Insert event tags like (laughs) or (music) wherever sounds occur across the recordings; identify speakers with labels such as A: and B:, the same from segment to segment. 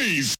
A: noise.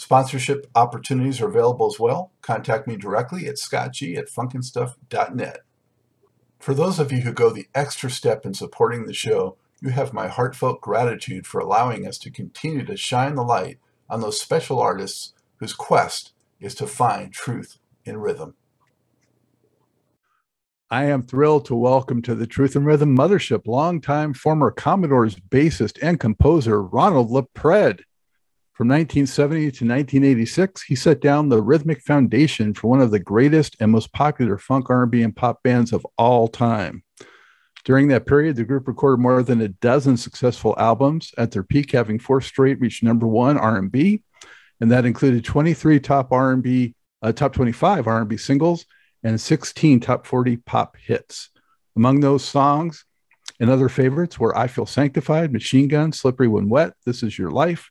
B: Sponsorship opportunities are available as well. Contact me directly at scottg at funkinstuff.net. For those of you who go the extra step in supporting the show, you have my heartfelt gratitude for allowing us to continue to shine the light on those special artists whose quest is to find truth in rhythm. I am thrilled to welcome to the Truth and Rhythm Mothership longtime former Commodores bassist and composer Ronald LaPread. From 1970 to 1986, he set down the rhythmic foundation for one of the greatest and most popular funk, R&B, and pop bands of all time. During that period, the group recorded more than a dozen successful albums, at their peak having four straight reached number one R&B, and that included 23 top R&B, uh, top 25 R&B singles, and 16 top 40 pop hits. Among those songs and other favorites were I Feel Sanctified, Machine Gun, Slippery When Wet, This Is Your Life,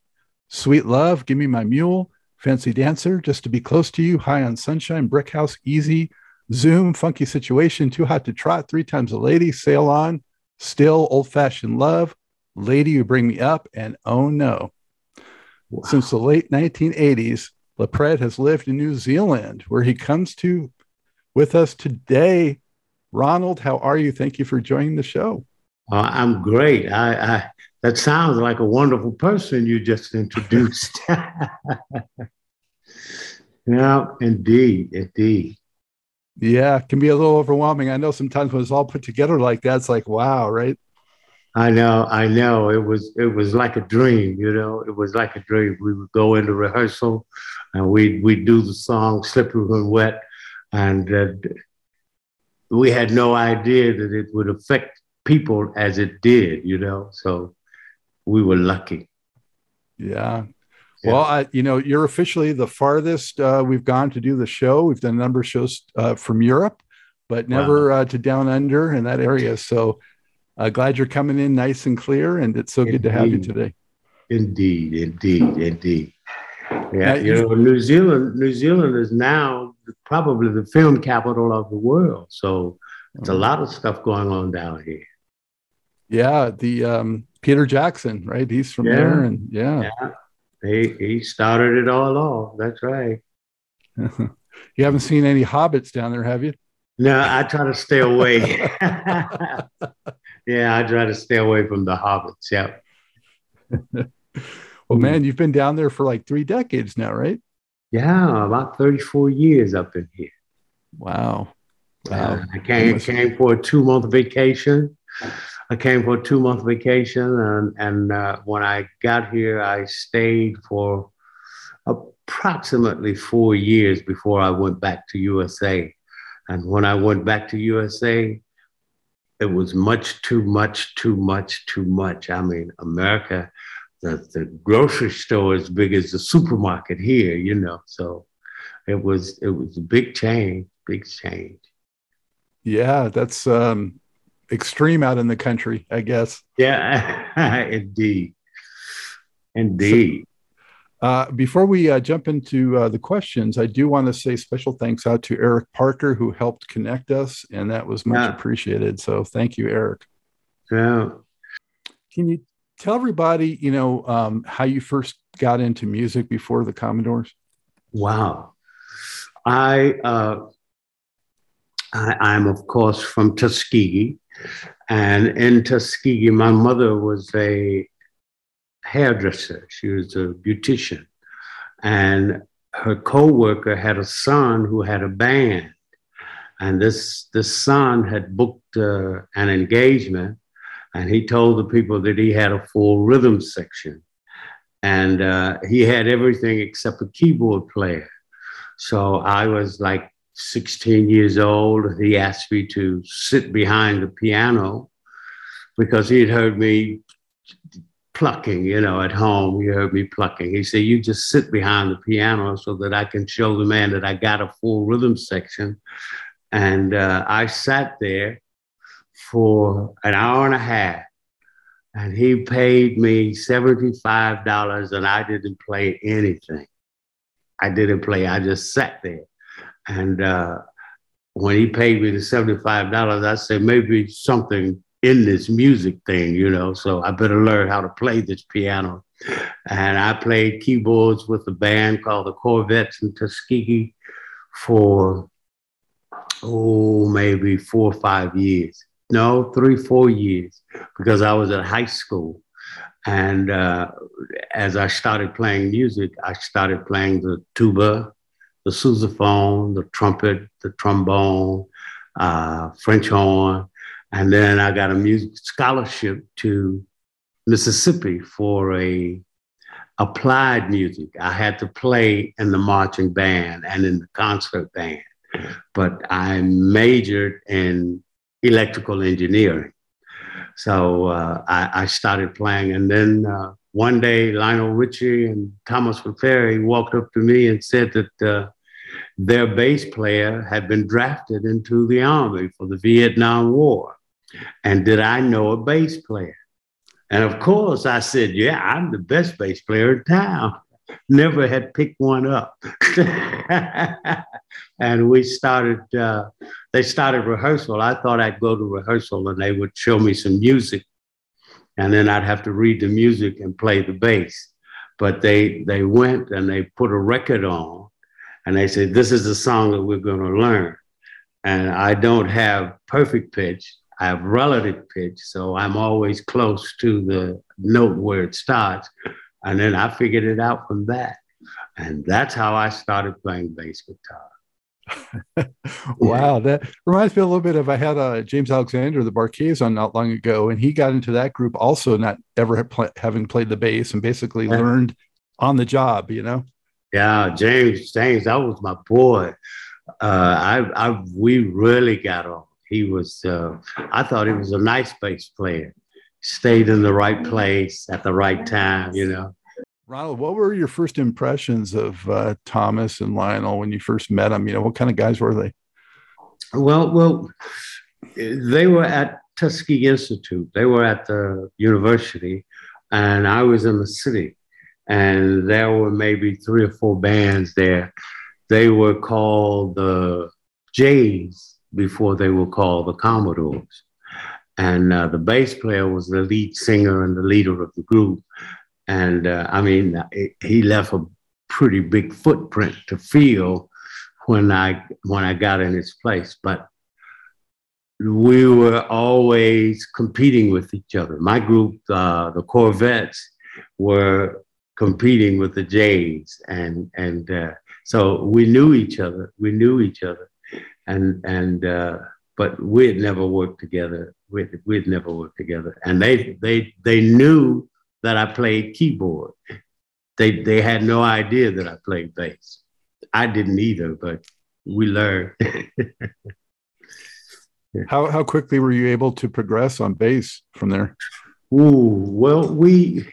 B: Sweet Love, Give Me My Mule, Fancy Dancer, Just to Be Close to You, High on Sunshine, Brick House, Easy, Zoom, Funky Situation, Too Hot to Trot, Three Times a Lady, Sail On, Still, Old Fashioned Love, Lady You Bring Me Up, and Oh No. Wow. Since the late 1980s, LaPread has lived in New Zealand, where he comes to with us today. Ronald, how are you? Thank you for joining the show.
C: Uh, I'm great. I, I, that sounds like a wonderful person you just introduced. (laughs) yeah, indeed, indeed.
B: Yeah, it can be a little overwhelming. I know sometimes when it's all put together like that, it's like wow, right?
C: I know, I know. It was it was like a dream, you know. It was like a dream. We would go into rehearsal, and we we do the song "Slippery When Wet," and uh, we had no idea that it would affect people as it did, you know. So we were lucky.
B: Yeah. yeah. Well, I, you know, you're officially the farthest uh, we've gone to do the show. We've done a number of shows uh, from Europe, but never wow. uh, to down under in that area. So uh, glad you're coming in nice and clear, and it's so indeed. good to have you today.
C: Indeed, indeed, indeed. Yeah, you know, New Zealand, New Zealand is now probably the film capital of the world. So it's a mm-hmm. lot of stuff going on down here.
B: Yeah, the um, Peter Jackson, right? He's from yeah. there, and yeah. yeah.
C: He he started it all off. That's right. (laughs)
B: you haven't seen any hobbits down there, have you?
C: No, I try to stay away. (laughs) yeah, I try to stay away from the hobbits. Yeah. (laughs)
B: well, man, you've been down there for like three decades now, right?
C: Yeah, about 34 years up in here.
B: Wow.
C: Wow. I came came for a two month vacation. I came for a two month vacation, and and uh, when I got here, I stayed for approximately four years before I went back to USA. And when I went back to USA, it was much too much, too much, too much. I mean, America, the, the grocery store is big as the supermarket here, you know. So it was it was a big change, big change.
B: Yeah, that's um, extreme out in the country, I guess.
C: Yeah, (laughs) indeed, indeed.
B: So, uh, before we uh, jump into uh, the questions, I do want to say special thanks out to Eric Parker who helped connect us, and that was much yeah. appreciated. So thank you, Eric.
C: Yeah.
B: Can you tell everybody, you know, um, how you first got into music before the Commodores?
C: Wow. I, uh, I am of course from Tuskegee, and in Tuskegee, my mother was a hairdresser. She was a beautician, and her co-worker had a son who had a band, and this this son had booked uh, an engagement, and he told the people that he had a full rhythm section, and uh, he had everything except a keyboard player. So I was like 16 years old. He asked me to sit behind the piano because he had heard me plucking, you know, at home. He heard me plucking. He said, You just sit behind the piano so that I can show the man that I got a full rhythm section. And uh, I sat there for an hour and a half. And he paid me $75 and I didn't play anything. I didn't play. I just sat there. And uh, when he paid me the $75, I said, maybe something in this music thing, you know, so I better learn how to play this piano. And I played keyboards with a band called the Corvettes in Tuskegee for, oh, maybe four or five years. No, three, four years, because I was at high school. And uh, as I started playing music, I started playing the tuba, the sousaphone, the trumpet, the trombone, uh, French horn. And then I got a music scholarship to Mississippi for a applied music. I had to play in the marching band and in the concert band, but I majored in electrical engineering. So uh, I, I, started playing, and then uh, one day Lionel Richie and Thomas McClary walked up to me and said that uh, their bass player had been drafted into the army for the Vietnam War, and did I know a bass player? And of course, I said, "Yeah, I'm the best bass player in town." (laughs) Never had picked one up, (laughs) and we started uh, they started rehearsal. I thought I'd go to rehearsal and they would show me some music, and then I'd have to read the music and play the bass. But they they went and they put a record on, and they said, "This is the song that we're going to learn." And I don't have perfect pitch. I have relative pitch, so I'm always close to the note where it starts. And then I figured it out from that. And that's how I started playing bass guitar. (laughs)
B: wow, that reminds me a little bit of I had uh, James Alexander, the Bar-Kays, on not long ago, and he got into that group also, not ever having played the bass, and basically yeah. learned on the job. You know.
C: Yeah, James, James, that was my boy. Uh, I, I, we really got on. He was. Uh, I thought he was a nice bass player. Stayed in the right place at the right time. You know.
B: Ronald, what were your first impressions of uh, Thomas and Lionel when you first met them? You know, what kind of guys were they?
C: Well, well, they were at Tuskegee Institute. They were at the university, and I was in the city. And there were maybe three or four bands there. They were called the Jays before they were called the Commodores. And uh, the bass player was the lead singer and the leader of the group. And uh, I mean, he left a pretty big footprint to feel when I when I got in his place. But we were always competing with each other. My group, uh, the Corvettes, were competing with the Jays, and and uh, so we knew each other. We knew each other, and and uh, but we had never worked together. We we'd never worked together, and they they they knew that I played keyboard. They they had no idea that I played bass. I didn't either, but we learned. (laughs)
B: how how quickly were you able to progress on bass from there?
C: Ooh, well, we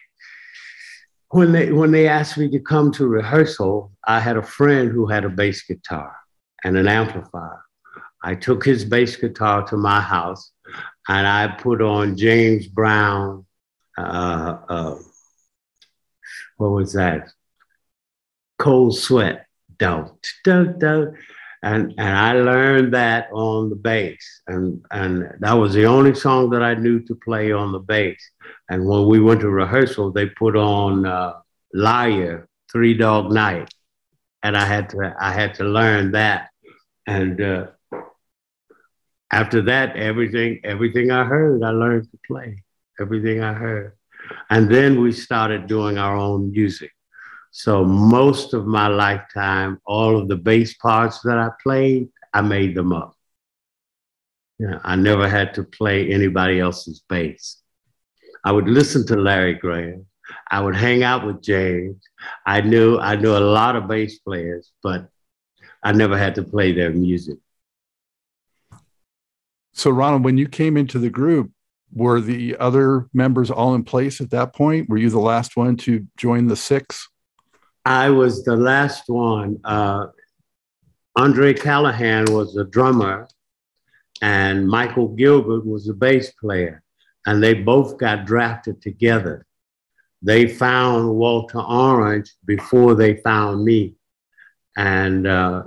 C: when they when they asked me to come to rehearsal, I had a friend who had a bass guitar and an amplifier. I took his bass guitar to my house and I put on James Brown. Uh, uh, what was that? Cold Sweat. Don't, don't, don't and and I learned that on the bass, and and that was the only song that I knew to play on the bass. And when we went to rehearsal, they put on uh, "Liar," Three Dog Night, and I had to I had to learn that. And uh, after that, everything everything I heard, I learned to play. Everything I heard, and then we started doing our own music. So most of my lifetime, all of the bass parts that I played, I made them up. Yeah, I never had to play anybody else's bass. I would listen to Larry Graham. I would hang out with James. I knew I knew a lot of bass players, but I never had to play their music.
B: So, Ronald, when you came into the group, were the other members all in place at that point? Were you the last one to join the six?
C: I was the last one. Uh, Andre Callahan was the drummer, and Michael Gilbert was the bass player, and they both got drafted together. They found Walter Orange before they found me, and uh,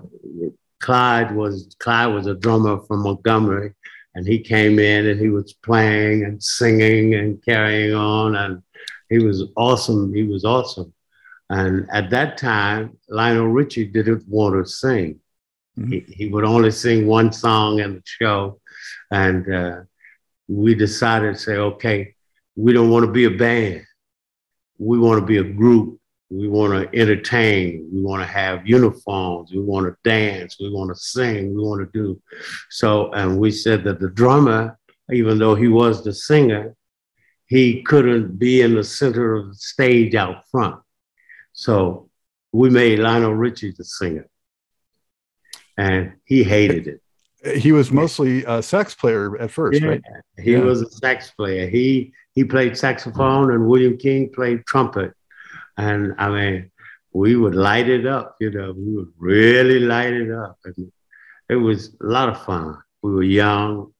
C: Clyde was Clyde was a drummer from Montgomery, and he came in and he was playing and singing and carrying on, and he was awesome. He was awesome. And at that time, Lionel Richie didn't want to sing. Mm-hmm. He, he, would only sing one song in the show. And uh, we decided to say, okay, we don't want to be a band. We want to be a group. We want to entertain. We want to have uniforms. We want to dance. We want to sing. We want to do. So, and we said that the drummer, even though he was the singer, he couldn't be in the center of the stage out front. So we made Lionel Richie the singer, and he hated it.
B: He was mostly a sax player at first, yeah, right?
C: He yeah. was a sax player. He he played saxophone, and William King played trumpet. And I mean, we would light it up. You know, we would really light it up, and it was a lot of fun. We were young,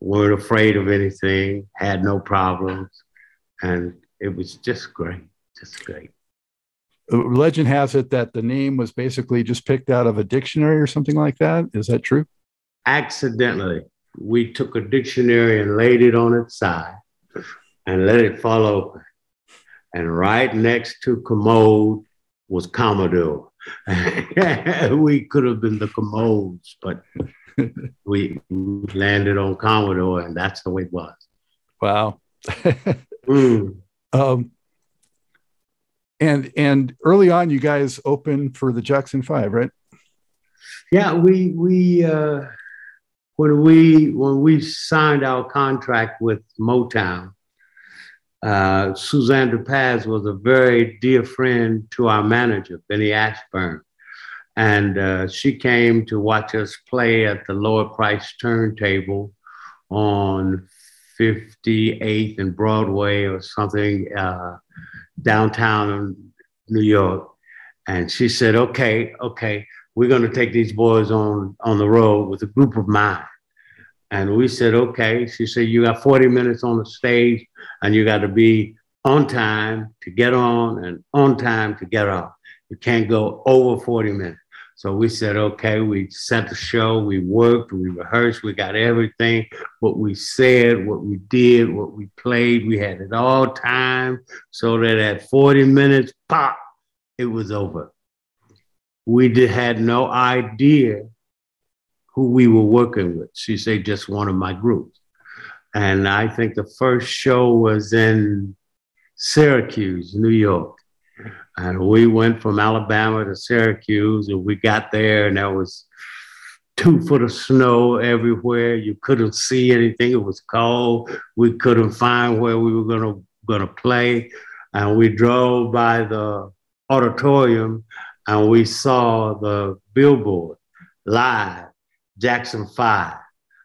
C: weren't afraid of anything, had no problems, and it was just great, just great
B: legend has it that the name was basically just picked out of a dictionary or something like that. Is that true?
C: Accidentally, we took a dictionary and laid it on its side and let it fall open. And right next to commode was Commodore. (laughs) we could have been the commodes, but (laughs) we landed on Commodore, and that's the way it was.
B: Wow. mm. (laughs) um, and and early on, you guys opened for the Jackson Five, right?
C: Yeah, we we uh, when we when we signed our contract with Motown, uh, Suzanne de Passe was a very dear friend to our manager, Benny Ashburn. And uh, she came to watch us play at the lower price turntable on 58th and Broadway or something. Uh, downtown in New York. And she said, okay, okay, we're going to take these boys on, on the road with a group of mine. And we said, okay. She said, you got 40 minutes on the stage and you got to be on time to get on and on time to get off. You can't go over 40 minutes. So we said, okay, we set the show, we worked, we rehearsed, we got everything, what we said, what we did, what we played, we had it all time so that at 40 minutes, pop, it was over. We did, had no idea who we were working with. She said, just one of my groups. And I think the first show was in Syracuse, New York. And we went from Alabama to Syracuse, and we got there, and there was two foot of snow everywhere. You couldn't see anything. It was cold. We couldn't find where we were gonna gonna play, and we drove by the auditorium and we saw the billboard live Jackson Five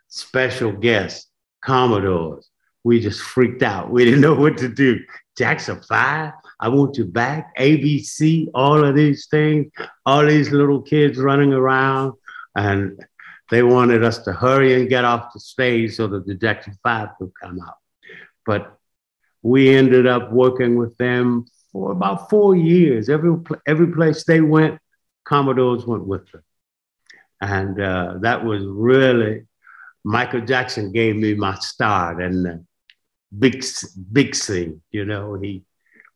C: special guest Commodores. We just freaked out. We didn't (laughs) know what to do. Jackson Five. I want you back. ABC, all of these things, all these little kids running around and they wanted us to hurry and get off the stage so that the Jackson Five could come out. But we ended up working with them for about four years. Every every place they went, Commodores went with them, and uh, that was really Michael Jackson gave me my start and the big big scene. You know, he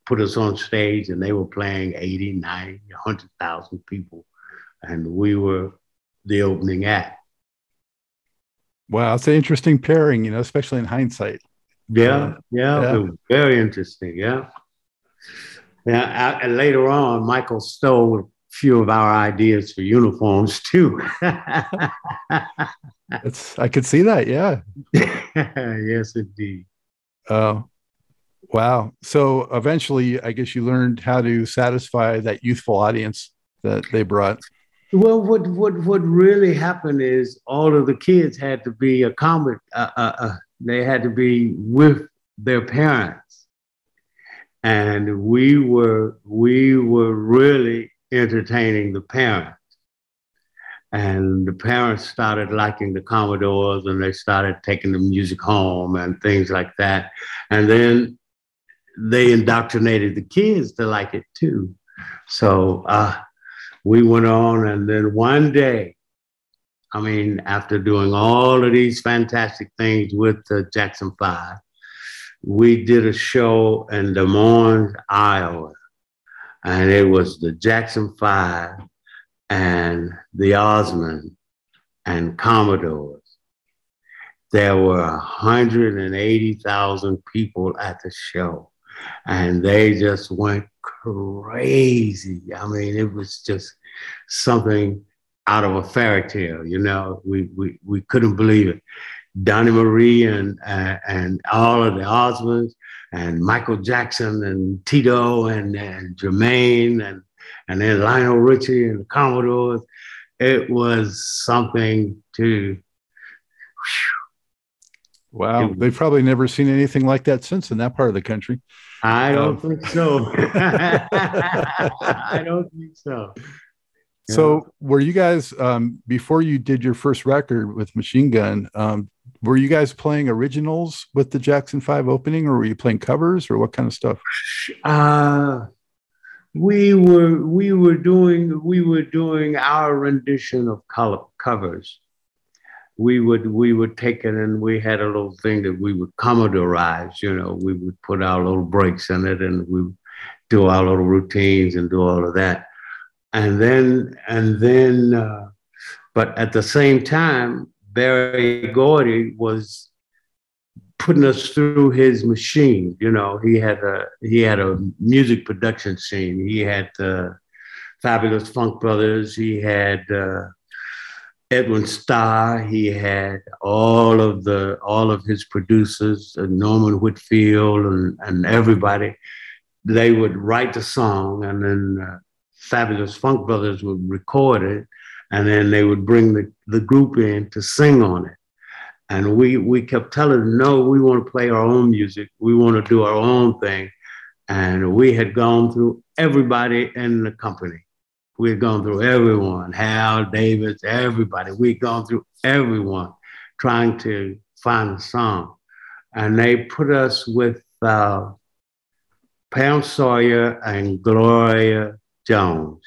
C: put us on stage and they were playing 80, 90, 100,000 people, and we were the opening act.
B: Wow, it's an interesting pairing, you know, especially in hindsight.
C: Yeah, uh, yeah, yeah. very interesting. Yeah. Yeah, and later on, Michael stole a few of our ideas for uniforms too. (laughs)
B: it's, I could see that. Yeah. (laughs)
C: yes, indeed.
B: Oh, wow. So eventually, I guess you learned how to satisfy that youthful audience that they brought.
C: Well, what what what really happened is all of the kids had to be a comic. Uh, uh, uh, they had to be with their parents, and we were we were really entertaining the parents. And the parents started liking the Commodores, and they started taking the music home and things like that. And then they indoctrinated the kids to like it too. So. Uh, we went on, and then one day, I mean, after doing all of these fantastic things with the Jackson Five, we did a show in Des Moines, Iowa, and it was the Jackson Five and the Osmond and Commodores. There were 180,000 people at the show, and they just went crazy. I mean, it was just something out of a fairy tale. You know, we we we couldn't believe it. Donny Marie and uh, and all of the Osmonds and Michael Jackson and Tito and, and Jermaine and and then Lionel Richie and the Commodores. It was something to.
B: Wow, they've probably never seen anything like that since in that part of the country.
C: I don't um, think so. (laughs) I don't think so.
B: So, were you guys um, before you did your first record with Machine Gun? Um, were you guys playing originals with the Jackson Five opening, or were you playing covers, or what kind of stuff?
C: Uh, we were we were doing we were doing our rendition of color covers. We would we would take it and we had a little thing that we would commodorize. You know, we would put our little breaks in it and we do our little routines and do all of that and then and then uh, but at the same time berry gordy was putting us through his machine you know. He had a he had a music production scene. He had the fabulous funk brothers. He had uh, edwin starr. He had all of the all of his producers uh, norman whitfield and, and everybody. They would write the song and then uh, Fabulous Funk Brothers would record it, and then they would bring the, the group in to sing on it. And we we kept telling them, no, we want to play our own music. We want to do our own thing. And we had gone through everybody in the company. We had gone through everyone, Hal, Davis, everybody. We had gone through everyone trying to find a song. And they put us with uh, Pam Sawyer and Gloria Jones,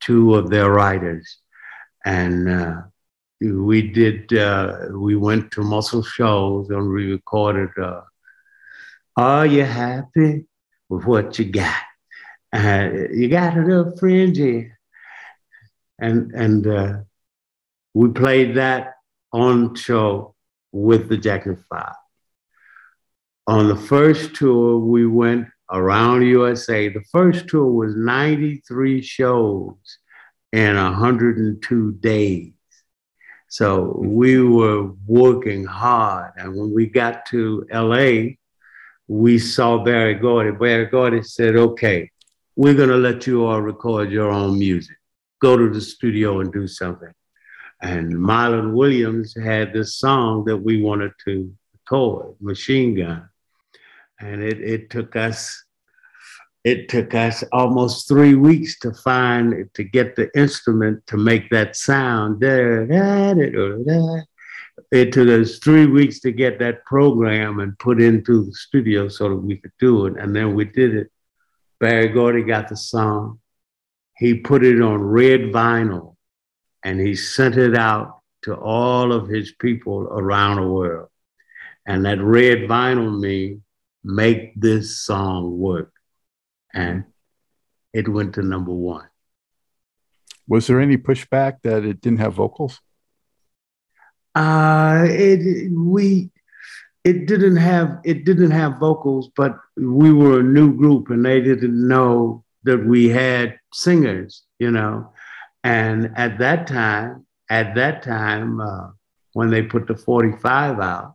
C: two of their writers. And uh, we did, uh, we went to Muscle Shoals and we recorded uh, Are You Happy with What You Got? Uh, you got a little fringy. And, and uh, we played that on show with the Jackson Five. On the first tour, we went around USA. The first tour was 93 shows in 102 days. So we were working hard. And when we got to LA, we saw Berry Gordy. Berry Gordy said, okay, we're going to let you all record your own music. Go to the studio and do something. And Milan Williams had this song that we wanted to record, Machine Gun. And it, it took us it took us almost three weeks to find to get the instrument to make that sound. It took us three weeks to get that program and put into the studio so that we could do it. And then we did it. Berry Gordy got the song. He put it on red vinyl and he sent it out to all of his people around the world. And that red vinyl means make this song work and it went to number one.
B: Was there any pushback that it didn't have vocals?
C: Uh, it we it didn't have it didn't have vocals, but we were a new group and they didn't know that we had singers, you know. And at that time, at that time, uh, when they put the 45 out,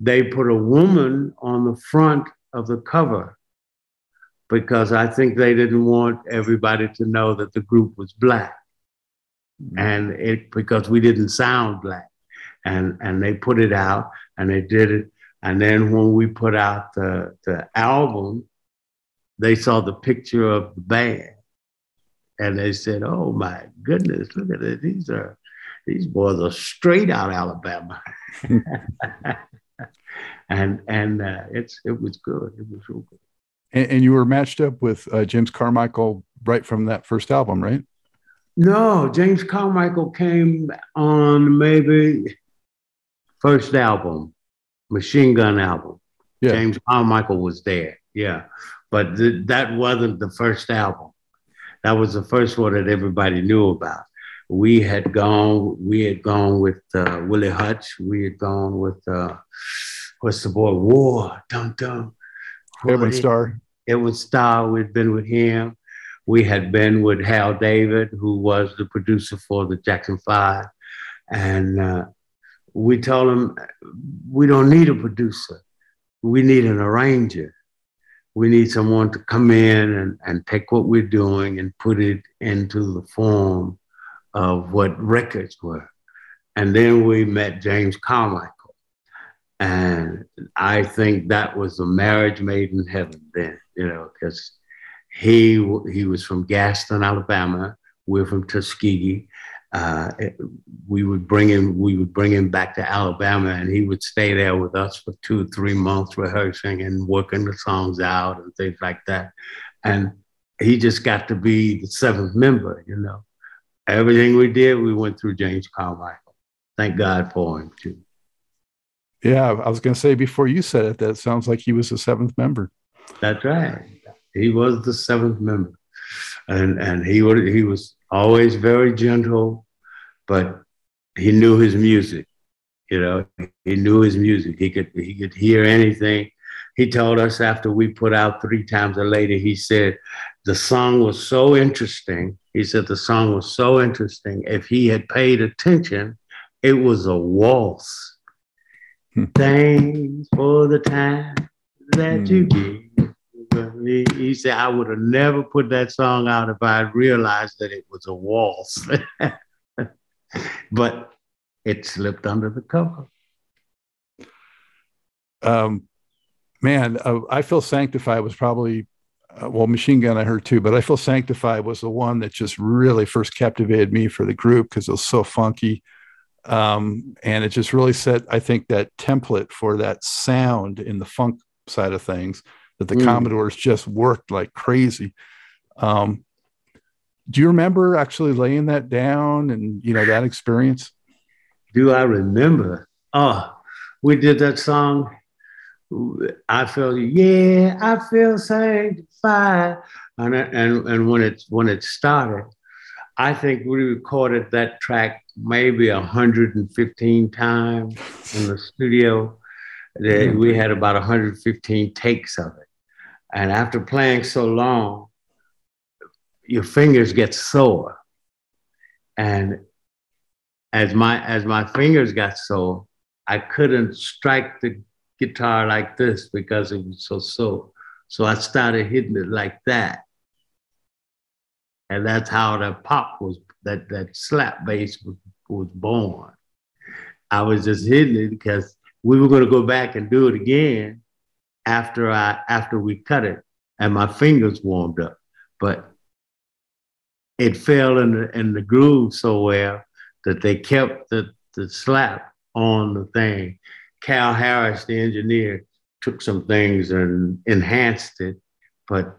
C: they put a woman on the front of the cover because I think they didn't want everybody to know that the group was black. Mm-hmm. And it because we didn't sound black. And and they put it out and they did it. And then when we put out the, the album, they saw the picture of the band. And they said, Oh my goodness, look at it. These are these boys are straight out Alabama. (laughs) (laughs) and and uh, it's it was good. It was real good.
B: And, and you were matched up with uh, James Carmichael right from that first album, right?
C: No, James Carmichael came on maybe first album, Machine Gun album. Yeah. James Carmichael was there, yeah, but th- that wasn't the first album. That was the first one that everybody knew about. We had gone, we had gone with uh, Willie Hutch. We had gone with uh, what's the boy War, dum dum.
B: Edwin Starr.
C: Edwin Starr, we'd been with him. We had been with Hal Davis, who was the producer for the Jackson Five. And uh, we told him, we don't need a producer. We need an arranger. We need someone to come in and, and take what we're doing and put it into the form of what records were. And then we met James Carmichael. And I think that was a marriage made in heaven then, you know, because he he was from Gaston, Alabama. We're from Tuskegee. Uh, we would bring him we would bring him back to Alabama, and he would stay there with us for two or three months, rehearsing and working the songs out and things like that. And he just got to be the seventh member, you know. Everything we did, we went through James Carmichael. Thank God for him too.
B: Yeah, I was going to say before you said it, that sounds like he was the seventh member.
C: That's right. He was the seventh member, and and he would he was always very gentle, but he knew his music. You know, he knew his music. He could he could hear anything. He told us after we put out three times a lady, he said the song was so interesting. He said the song was so interesting. If he had paid attention, it was a waltz Thanks for the time that you hmm. gave. He said, I would have never put that song out if I had realized that it was a waltz. (laughs) but it slipped under the cover.
B: Um, man, uh, I Feel Sanctified was probably, uh, well, Machine Gun I heard too, but I Feel Sanctified was the one that just really first captivated me for the group because it was so funky um, and it just really set i think that template for that sound in the funk side of things that the mm. commodores just worked like crazy. Um, do you remember actually laying that down and you know that experience?
C: Do i remember? Oh we did that song. I feel yeah i feel sanctified and and and when it when it started i think we recorded that track maybe 115 times in the studio. That mm-hmm. we had about 115 takes of it. And after playing so long, your fingers get sore. And as my as my fingers got sore, I couldn't strike the guitar like this because it was so sore. So I started hitting it like that. And that's how the pop was, that, that slap bass was, was born. I was just hitting it because we were going to go back and do it again after I after we cut it and my fingers warmed up. But it fell in the in the groove so well that they kept the, the slap on the thing. Cal Harris, the engineer, took some things and enhanced it, but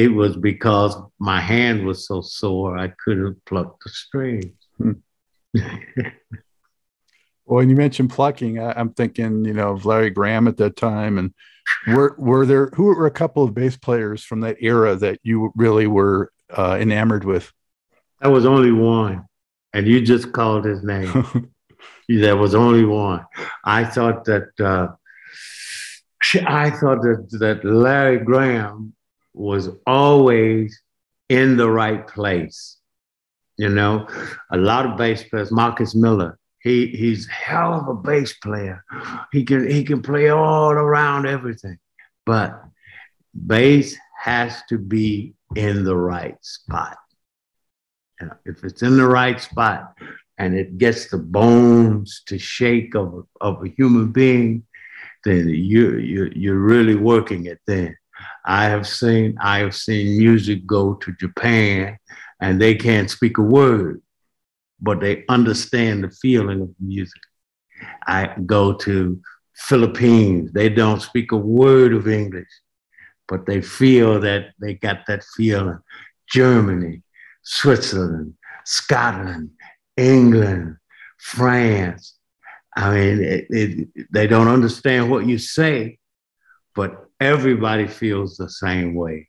C: it was because my hand was so sore I couldn't pluck the strings. (laughs)
B: Well, when you mentioned plucking, I, am thinking, you know, of Larry Graham at that time, and were were there who were a couple of bass players from that era that you really were uh, enamored with?
C: There was only one, and you just called his name. (laughs) there was only one. I thought that uh, I thought that that Larry Graham was always in the right place. You know, a lot of bass players, Marcus Miller, he he's hell of a bass player. He can he can play all around everything, but bass has to be in the right spot. You know, if it's in the right spot and it gets the bones to shake of, of a human being, then you, you you're really working it then. I have seen I have seen music go to Japan and they can't speak a word, but they understand the feeling of music. I go to Philippines, they don't speak a word of English, but they feel that they got that feeling. Germany, Switzerland, Scotland, England, France. I mean, it, it, they don't understand what you say, but everybody feels the same way.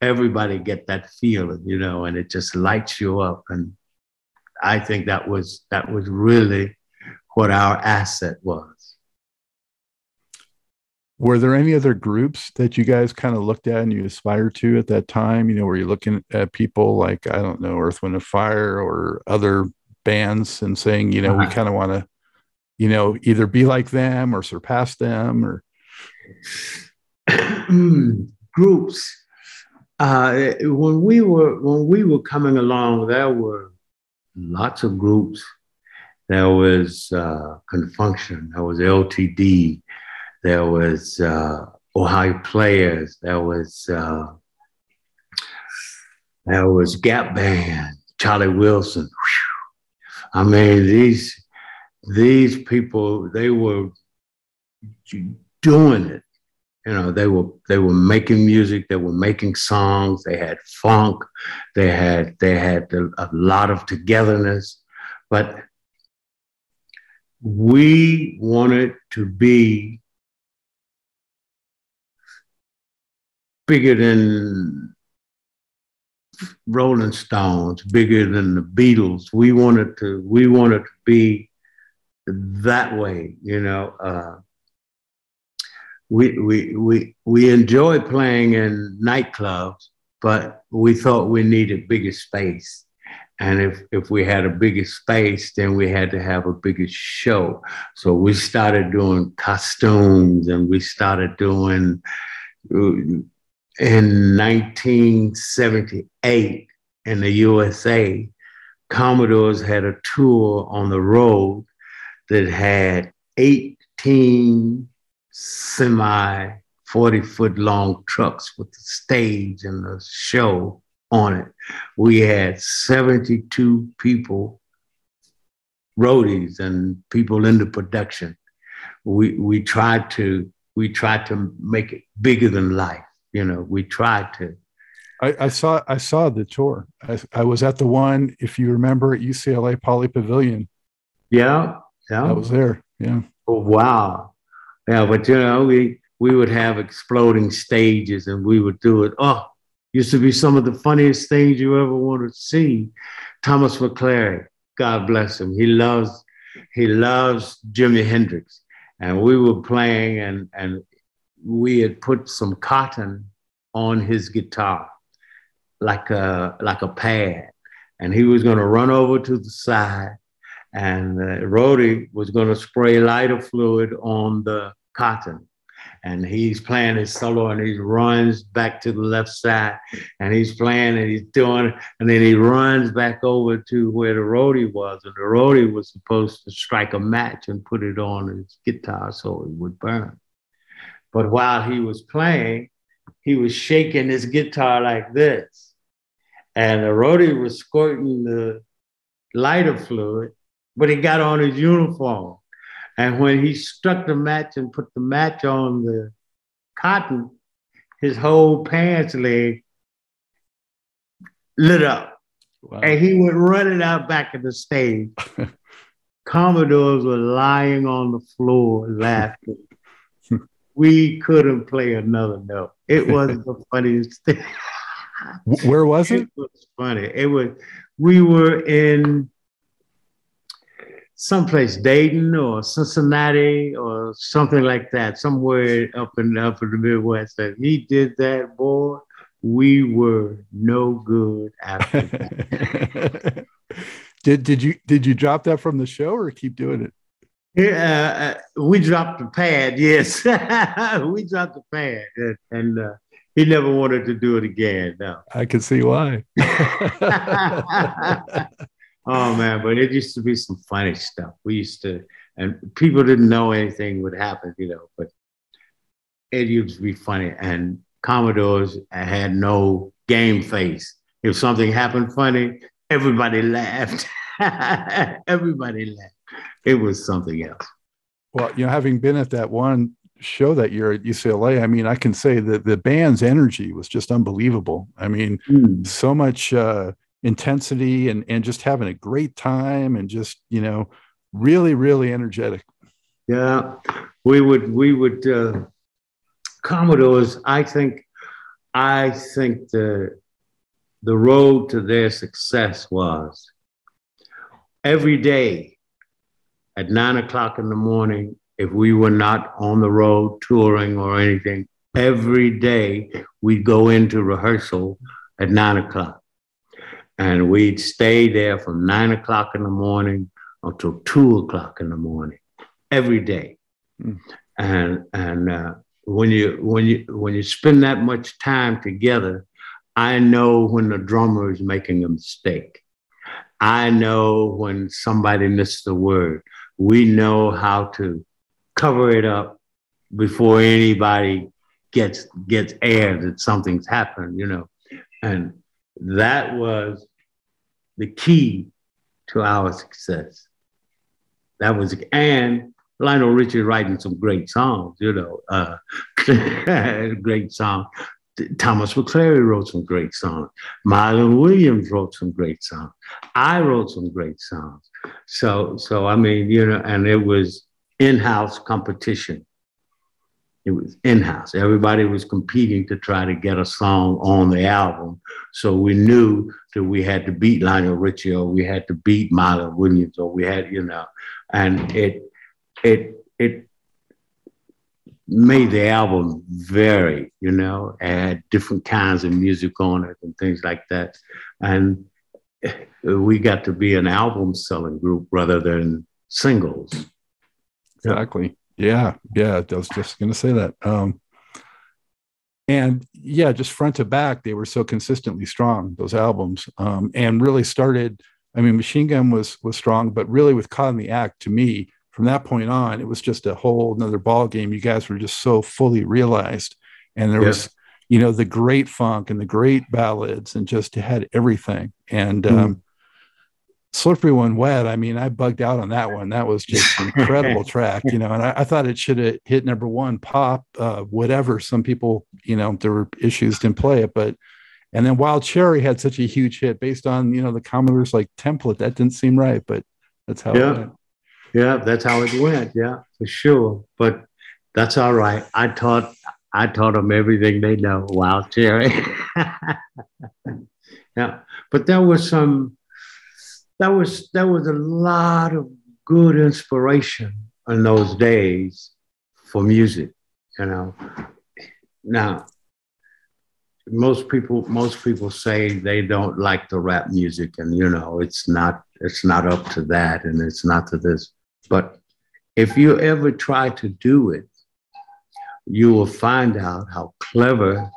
C: Everybody get that feeling, you know, and it just lights you up. And I think that was that was really what our asset was.
B: Were there any other groups that you guys kind of looked at and you aspired to at that time? You know, were you looking at people like I don't know, Earth, Wind, and Fire, or other bands, and saying, you know, uh-huh. we kind of want to, you know, either be like them or surpass them, or
C: groups. Uh, when we were when we were coming along, there were lots of groups. There was uh, Con Funk Shun. There was LTD. There was uh, Ohio Players. There was uh, there was Gap Band. Charlie Wilson. I mean these these people they were doing it you know they were they were making music they were making songs they had funk they had they had a, lot of togetherness but we wanted to be bigger than Rolling Stones, bigger than the Beatles. We wanted to we wanted to be that way, you know. Uh, we, we, we, we enjoy playing in nightclubs, but we thought we needed bigger space. And if, if we had a bigger space, then we had to have a bigger show. So we started doing costumes and we started doing, uh, in 1978 in the USA, Commodores had a tour on the road that had 18 semi 40 foot long trucks with the stage and the show on it. We had 72 people, roadies and people in the production. We, we tried to we tried to make it bigger than life. You know, we tried to.
B: I, I saw I saw the tour. I, I was at the one, if you remember, at UCLA Pauley Pavilion.
C: Yeah, yeah.
B: I was there. Yeah.
C: Oh wow. Yeah, but you know, we we would have exploding stages and we would do it. Oh, used to be some of the funniest things you ever wanted to see. Thomas McClary, God bless him. He loves he loves Jimi Hendrix. And we were playing and and we had put some cotton on his guitar like a like a pad. And he was gonna run over to the side and uh, Rody was going to spray lighter fluid on the cotton. And he's playing his solo and he runs back to the left side and he's playing and he's doing, and then he runs back over to where the roadie was. And the roadie was supposed to strike a match and put it on his guitar so it would burn. But while he was playing, he was shaking his guitar like this. And the roadie was squirting the lighter fluid but he got on his uniform. And when he struck the match and put the match on the cotton, his whole pants leg lit up. Wow. And he went running out back of the stage. (laughs) Commodores were lying on the floor laughing. (laughs) we couldn't play another note. It was the funniest thing. (laughs)
B: Where was it?
C: It was funny. It was we were in someplace Dayton or Cincinnati or something like that, somewhere up in up in the Midwest. That he did that, boy, we were no good after that. (laughs)
B: did did you did you drop that from the show or keep doing it?
C: Yeah, uh, we dropped the pad. Yes, (laughs) we dropped the pad, and, and uh, he never wanted to do it again. No,
B: I can see why. (laughs)
C: Oh man, but it used to be some funny stuff. We used to, and people didn't know anything would happen, you know, but it used to be funny. And Commodores had no game face. If something happened funny, everybody laughed. (laughs) everybody laughed. It was something else.
B: Well, you know, having been at that one show that year at UCLA, I mean, I can say that the band's energy was just unbelievable. I mean, mm. so much uh, intensity and and just having a great time and just you know really really energetic.
C: Yeah we would we would uh commodores i think i think the the road to their success was every day at nine o'clock in the morning if we were not on the road touring or anything every day we'd go into rehearsal at nine o'clock and we'd stay there from nine o'clock in the morning until two o'clock in the morning every day. Mm. And and uh, when you when you when you spend that much time together, I know when the drummer is making a mistake. I know when somebody missed a word. We know how to cover it up before anybody gets gets air that something's happened, you know. And that was the key to our success. That was, and Lionel Richie writing some great songs, you know, uh, (laughs) great song. Thomas McClary wrote some great songs. Milan Williams wrote some great songs. I wrote some great songs. So, so I mean, you know, and it was in-house competition. It was in-house. Everybody was competing to try to get a song on the album. So we knew that we had to beat Lionel Richie or we had to beat Milan Williams or we had, you know, and it it it made the album vary, you know, had different kinds of music on it and things like that. And we got to be an album selling group rather than singles.
B: Exactly. Yeah, yeah, I was just going to say that. Um, and yeah, just front to back, they were so consistently strong. Those albums, um, and really started. I mean, Machine Gun was was strong, but really with Caught in the Act, to me, from that point on, it was just a whole another ball game. You guys were just so fully realized, and there was, you know, the great funk and the great ballads, and just had everything. And mm. um, slippery when wet i mean i bugged out on that one that was (laughs) just an incredible track you know and I, I thought it should have hit number one pop uh, whatever some people you know there were issues didn't play it but and then wild cherry had such a huge hit based on you know the commodores like template that didn't seem right but that's how
C: yeah. yeah that's how it went yeah for sure but that's all right i taught i taught them everything they know wild cherry. (laughs) Yeah but there was some that was that was a lot of good inspiration in those days for music, you know. Now, most people most people say they don't like the rap music, and you know, it's not it's not up to that and it's not to this. But if you ever try to do it, you will find out how clever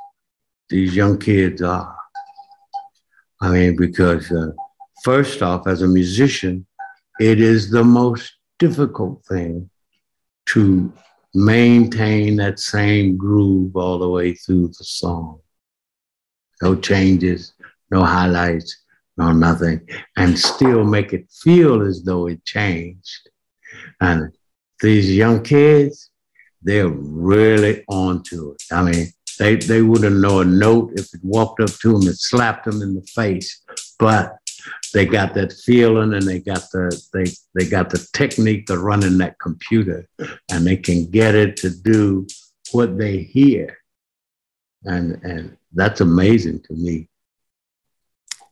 C: these young kids are. I mean, because uh, first off, as a musician, it is the most difficult thing to maintain that same groove all the way through the song. No changes, no highlights, no nothing, and still make it feel as though it changed. And these young kids, they're really onto it. I mean, they, they wouldn't know a note if it walked up to them and slapped them in the face, but they got that feeling and they got the they they got the technique to running that computer. And they can get it to do what they hear. And and that's amazing to me.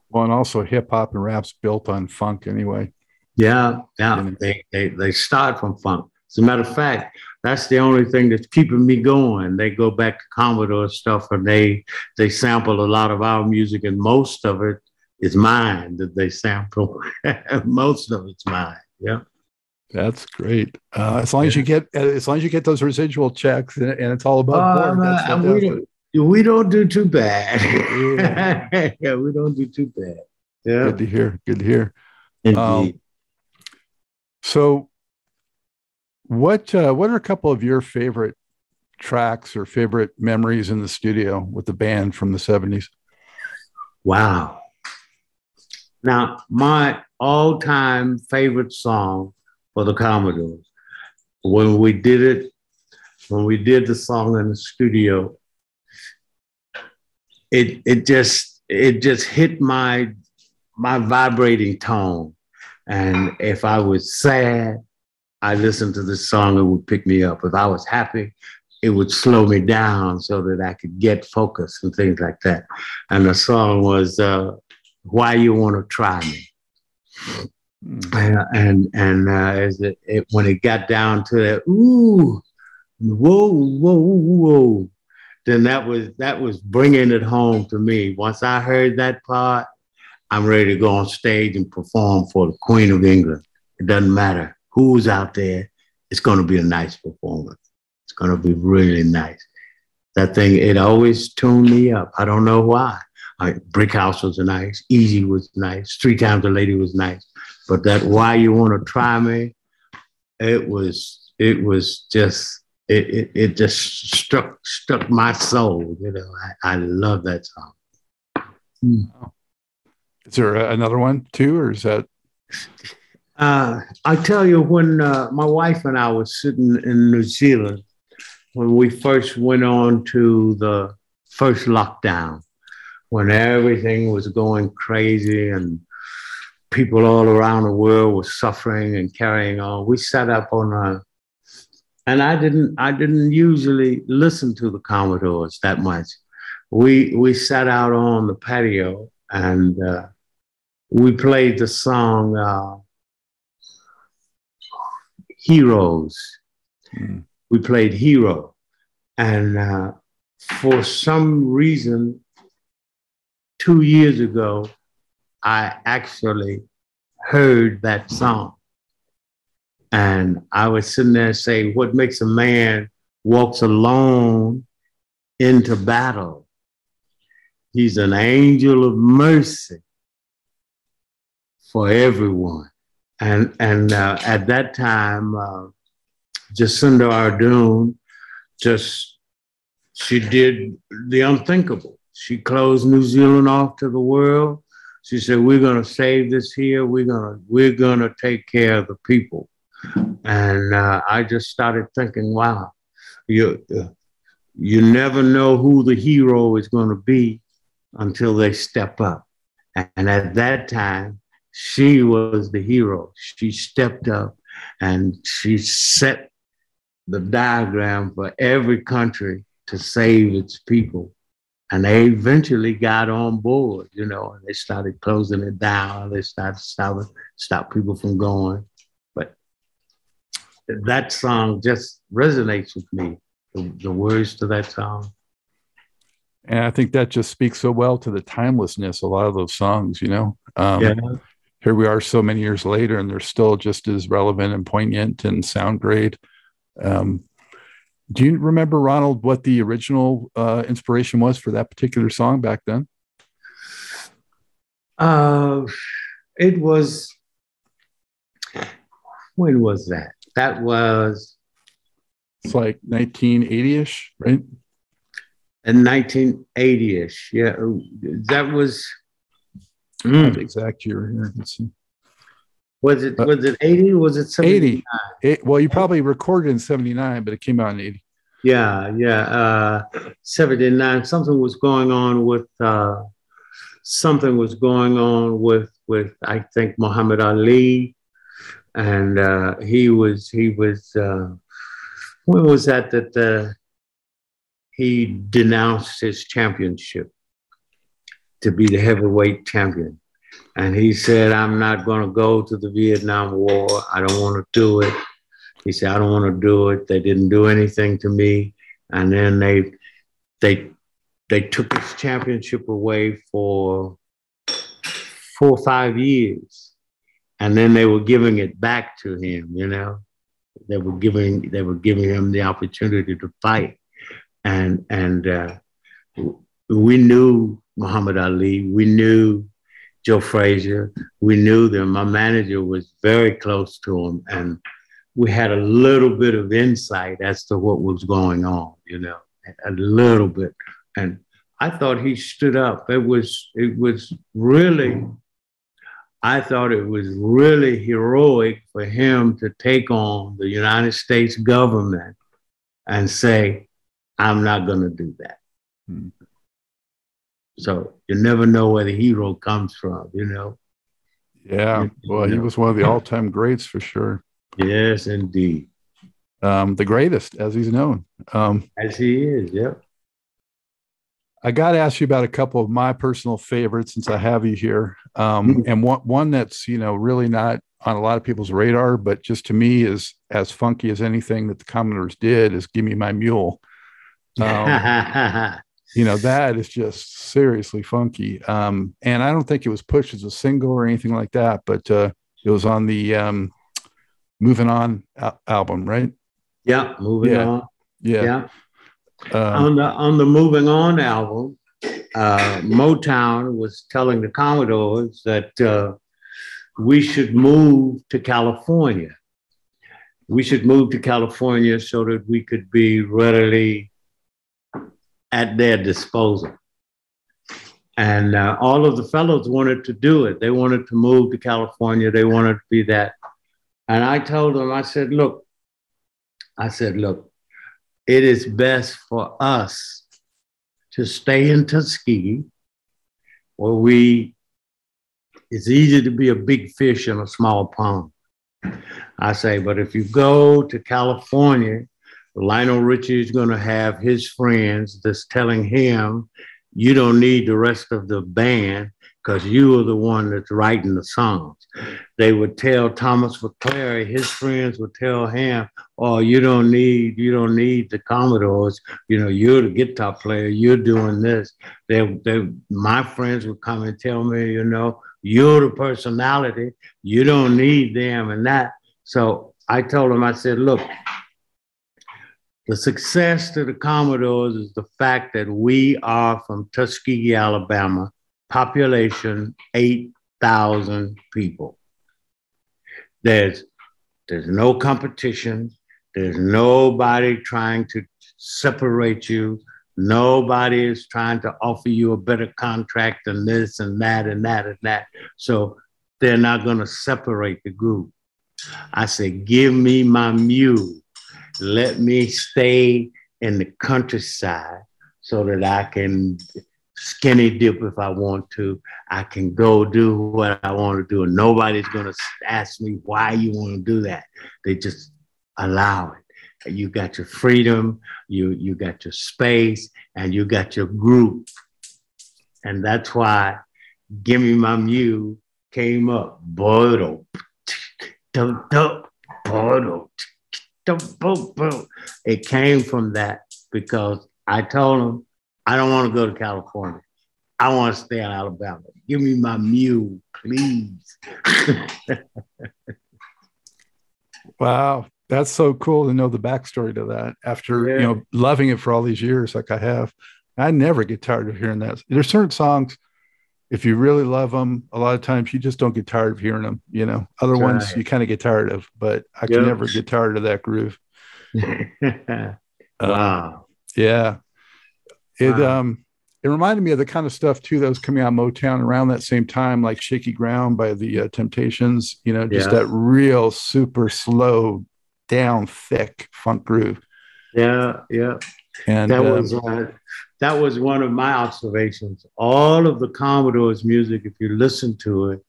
B: Well and also hip-hop and rap's built on funk anyway.
C: Yeah yeah. They, they they start from funk. As a matter of fact that's the only thing that's keeping me going. They go back to commodore stuff and they they sample a lot of our music and most of it is mine that they sample. (laughs) Most of it's mine. Yeah.
B: That's great. Uh, as long as you get, as long as you get those residual checks, and, and it's all about board. Uh,
C: we, don't, we don't do too bad. Yeah. (laughs) yeah. we don't do too bad.
B: Yeah. Good to hear. Good to hear.
C: Indeed. Um,
B: so, what uh, what are a couple of your favorite tracks or favorite memories in the studio with the band from the seventies?
C: Wow. Now, my all time favorite song for the Commodores, when we did it, when we did the song in the studio, it, it just it just hit my my vibrating tone. And if I was sad, I listened to this song, it would pick me up. If I was happy, it would slow me down so that I could get focused and things like that. And the song was uh, why you want to try me. Mm. and and uh, as it, it, when it got down to that, ooh, whoa, whoa, whoa, then that was that was bringing it home to me. Once I heard that part, I'm ready to go on stage and perform for the Queen of England. It doesn't matter who's out there; it's going to be a nice performance. It's going to be really nice. That thing, it always tuned me up. I don't know why. Brick House was nice. Easy was nice. Three Times a Lady was nice. But that Why You Want to Try Me, it was, it was just, it, it, it just struck, struck my soul. You know, I, I love that song.
B: Hmm. Is there another one too, or is that?
C: Uh, I tell you, when uh, my wife and I were sitting in New Zealand, when we first went on to the first lockdown, when everything was going crazy and people all around the world were suffering and carrying on, we sat up on a and I didn't I didn't usually listen to the Commodores that much. We we sat out on the patio and uh, we played the song uh, Heroes. Mm. We played Hero, and uh, for some reason two years ago, I actually heard that song. And I was sitting there saying, What makes a man walks alone into battle? He's an angel of mercy for everyone. And, and uh, at that time, uh, Jacinda Ardern just, she did the unthinkable. She closed New Zealand off to the world. She said, "We're going to save this here. We're going to we're going to take care of the people." And uh, I just started thinking, "Wow, you you never know who the hero is going to be until they step up." And at that time, she was the hero. She stepped up and she set the diagram for every country to save its people and they eventually got on board, you know, and they started closing it down. They started stopping, stop people from going. But that song just resonates with me, the, the words to that song.
B: And I think that just speaks so well to the timelessness, a lot of those songs, you know. Um, yeah. here we are so many years later and they're still just as relevant and poignant and sound great. Um, do you remember, Ronald, what the original uh, inspiration was for that particular song back then?
C: Uh, it was, when was that? That was.
B: It's like 1980 ish, right?
C: In 1980 ish. Yeah. That was.
B: Mm. exact year here. Let's see.
C: Was it was it 80 was it 79?
B: 80. It, well, you probably recorded in 79, but it came out in 80.
C: Yeah, yeah. Uh 79. Something was going on with uh something was going on with with I think Muhammad Ali. And uh he was he was uh when was that that uh he denounced his championship to be the heavyweight champion. And he said, I'm not going to go to the Vietnam War. I don't want to do it. He said, I don't want to do it. They didn't do anything to me. And then they, they, they took his championship away for four or five years. And then they were giving it back to him, you know. They were giving, they were giving him the opportunity to fight. And, and, uh, we knew Muhammad Ali. We knew Joe Frazier. We knew them. My manager was very close to him, and we had a little bit of insight as to what was going on. You know, a little bit, and I thought he stood up. It was it was really. I thought it was really heroic for him to take on the United States government and say, I'm not going to do that. Hmm. So you never know where the hero comes from, you know.
B: Yeah, well, he was one of the all-time greats for sure.
C: Yes, indeed.
B: Um, the greatest, as he's known. Um,
C: as he is, yeah.
B: I got to ask you about a couple of my personal favorites since I have you here, um, mm-hmm. and one one that's you know really not on a lot of people's radar, but just to me is as funky as anything that the Commodores did. Is "Give Me My Mule." (laughs) Um, you know that is just seriously funky. Um, and i don't think it was pushed as a single or anything like that but uh, it was on the um, moving on al- album right?
C: Yeah moving
B: yeah.
C: on.
B: Yeah,
C: yeah. Um, on the on the moving on album uh, motown was telling the commodores that uh, we should move to california. We should move to california so that we could be readily at their disposal. And uh, all of the fellows wanted to do it. They wanted to move to California. They wanted to be that. And I told them, I said, look, I said, look, it is best for us to stay in Tuskegee, where we, it's easy to be a big fish in a small pond. I say, but if you go to California Lionel Richie is going to have his friends that's telling him, you don't need the rest of the band because you are the one that's writing the songs. They would tell Thomas McClary, his friends would tell him, oh, you don't need, you don't need the Commodores. You know, you're the guitar player. You're doing this. They, they, my friends would come and tell me, you know, you're the personality. You don't need them and that. So I told him, I said, look, the success to the Commodores is the fact that we are from Tuskegee, Alabama, population 8,000 people. There's, there's no competition. There's nobody trying to separate you. Nobody is trying to offer you a better contract than this and that and that and that. So they're not going to separate the group. I said, give me my mule let me stay in the countryside so that I can skinny dip if I want to. I can go do what I want to do, and nobody's going to ask me why you want to do that. They just allow it. You got your freedom, you you got your space, and you got your group, and that's why "Give Me My Mew came up. Bodo, bodo, boom, boom. It came from that because I told him I don't want to go to California. I want to stay in Alabama. Give me my mule, please. (laughs)
B: wow. That's so cool to know the backstory to that after, yeah. you know, loving it for all these years, like I have. I never get tired of hearing that. There's certain songs, if you really love them, a lot of times you just don't get tired of hearing them. You know, other That's ones you kind of get tired of, but I can never get tired of that groove. (laughs)
C: wow. Uh,
B: yeah. It wow. um it reminded me of the kind of stuff too that was coming out of Motown around that same time, like "Shaky Ground" by the uh, Temptations. You know, just yeah. that real super slow, down, thick funk groove.
C: Yeah, yeah. And that um, was uh, that was one of my observations. All of the Commodores' music, if you listen to it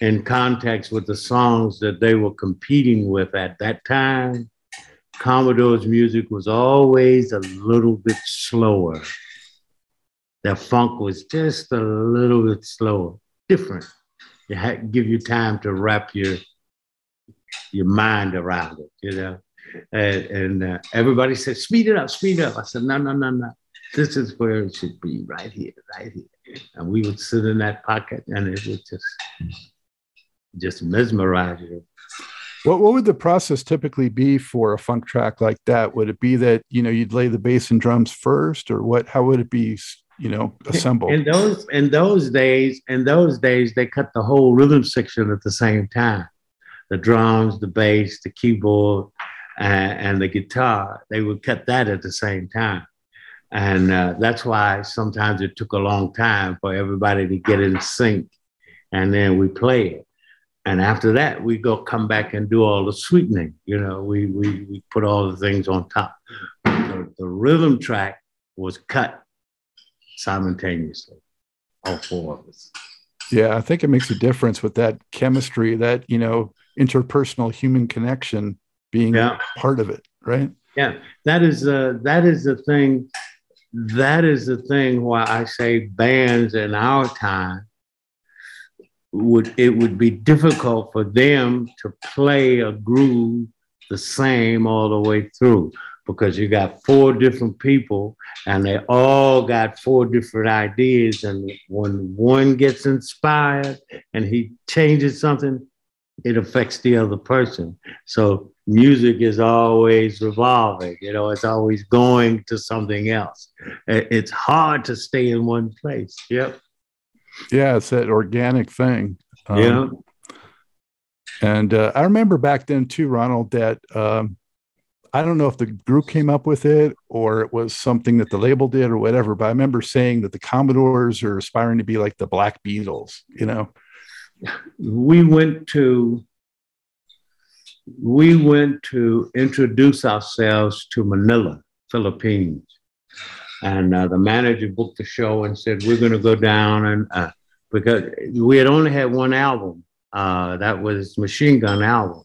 C: in context with the songs that they were competing with at that time, Commodore's music was always a little bit slower. Their funk was just a little bit slower, different. It had give you time to wrap your your mind around it, you know. And, and uh, everybody said, "Speed it up, speed it up." I said, "No, no, no, no this is where it should be, right here, right here. And we would sit in that pocket and it would just just mesmerize you.
B: What what would the process typically be for a funk track like that? Would it be that you know you'd lay the bass and drums first, or what? How would it be? You know, assembled.
C: In those in those days, in those days, they cut the whole rhythm section at the same time. The drums, the bass, the keyboard, and, and the guitar. They would cut that at the same time. And uh, that's why sometimes it took a long time for everybody to get in sync. And then we play it. And after that, we go come back and do all the sweetening. You know, we, we, we put all the things on top. The, the rhythm track was cut simultaneously, all four of us.
B: Yeah, I think it makes a difference with that chemistry, that, you know, interpersonal human connection being yeah. part of it, right?
C: Yeah, that is uh, that is the thing that is the thing why I say bands in our time would it would be difficult for them to play a groove the same all the way through because you got four different people and they all got four different ideas and when one gets inspired and he changes something it affects the other person so music is always revolving, you know, it's always going to something else. It's hard to stay in one place. Yep.
B: Yeah, it's that organic thing.
C: Um, yeah.
B: And uh, I remember back then too, Ronald, that um, I don't know if the group came up with it or it was something that the label did or whatever, but I remember saying that the Commodores are aspiring to be like the Black Beatles, you know?
C: We went to we went to introduce ourselves to Manila, Philippines. And uh, the manager booked the show and said, We're going to go down. And uh, because we had only had one album, uh, that was Machine Gun album.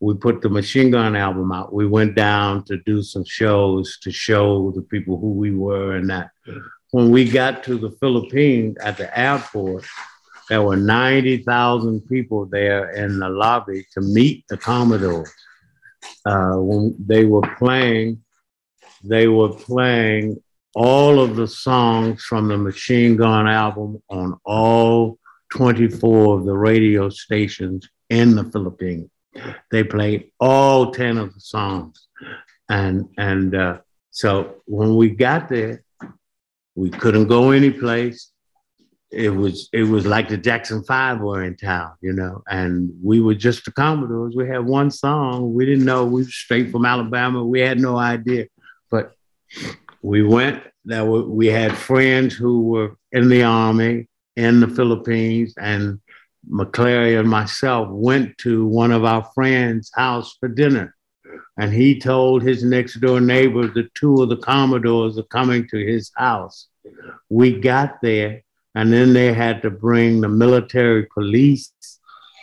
C: We put the Machine Gun album out. We went down to do some shows to show the people who we were and that. When we got to the Philippines at the airport, there were 90,000 people there in the lobby to meet the Commodores. Uh, when they were playing, they were playing all of the songs from the Machine Gun album on all 24 of the radio stations in the Philippines. They played all 10 of the songs. And, and uh, so when we got there, we couldn't go anyplace it was it was like the Jackson Five were in town, you know, and we were just the Commodores. We had one song. We didn't know we were straight from Alabama. We had no idea, but we went. That we had friends who were in the army in the Philippines, and McClary and myself went to one of our friends' house for dinner. And he told his next door neighbor that two of the Commodores are coming to his house. We got there and then they had to bring the military police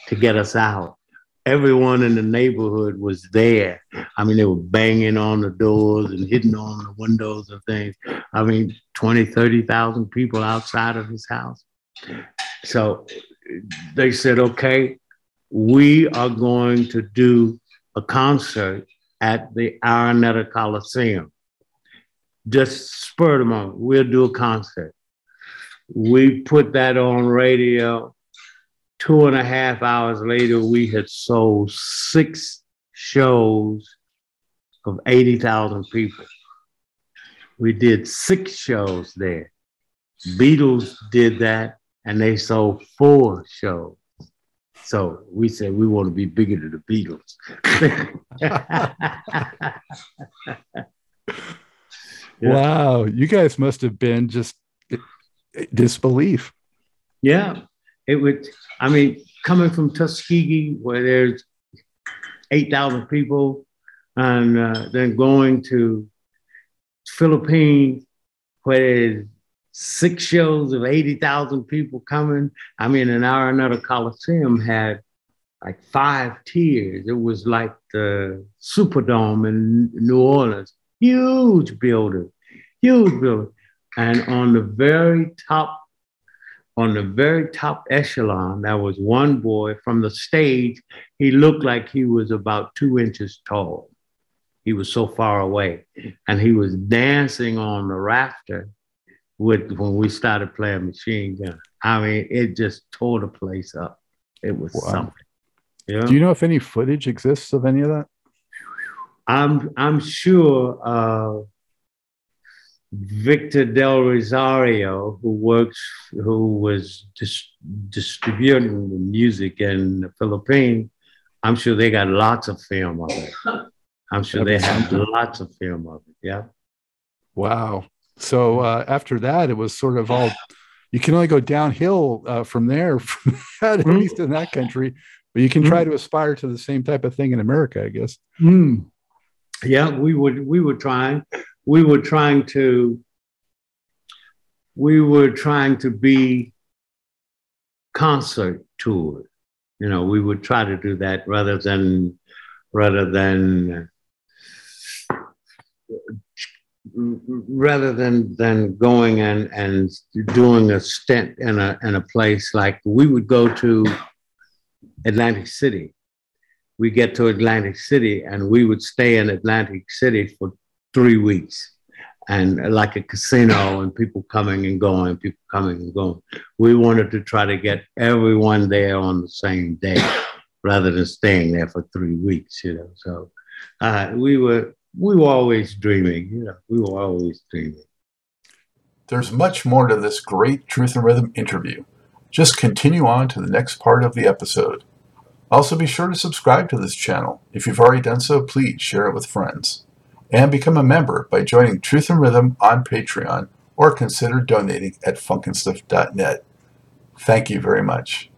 C: to get us out. Everyone in the neighborhood was there. I mean, they were banging on the doors and hitting on the windows and things. I mean, 20, 30,000 people outside of his house. So they said, okay, we are going to do a concert at the Araneta Coliseum. Just spur them on. we'll do a concert. We put that on radio. Two and a half hours later, we had sold six shows of 80,000 people. We did six shows there. Beatles did that and they sold four shows. So we said we want to be bigger than the Beatles.
A: yeah. (laughs) Wow, you guys must have been just disbelief.
C: Yeah, it would. I mean, coming from Tuskegee, where there's eight thousand people, and uh, then going to Philippines, where there's six shows of 80,000 people coming. I mean, an Araneta Coliseum had like five tiers. It was like the Superdome in New Orleans, huge building, huge building. And on the very top, on the very top echelon, there was one boy from the stage. He looked like he was about two inches tall. He was so far away. And he was dancing on the rafter with when we started playing Machine Gun. I mean, it just tore the place up. It was wow. something.
A: Yeah. Do you know if any footage exists of any of that?
C: I'm I'm sure uh, Victor Del Rosario, who works, who was dis- distributing the music in the Philippines, I'm sure they got lots of film of it. I'm sure they have lots of film of it. Yeah.
A: Wow. So uh, after that, it was sort of all you can only go downhill uh, from there, (laughs) at mm. least in that country. But you can mm. try to aspire to the same type of thing in America, I guess.
C: Mm. Yeah, we would. We were trying. We were trying to. We were trying to be concert tours. You know, we would try to do that rather than rather than rather than than going and and doing a stint in a in a place like we would go to Atlantic City. We get to Atlantic City and we would stay in Atlantic City for three weeks and like a casino and people coming and going, people coming and going. We wanted to try to get everyone there on the same day rather than staying there for three weeks, you know. So uh, we were we were always dreaming. You know, we were always dreaming.
B: There's much more to this great Truth and Rhythm interview. Just continue on to the next part of the episode. Also, be sure to subscribe to this channel. If you've already done so, please share it with friends. And become a member by joining Truth and Rhythm on Patreon or consider donating at funknstuff.net. Thank you very much.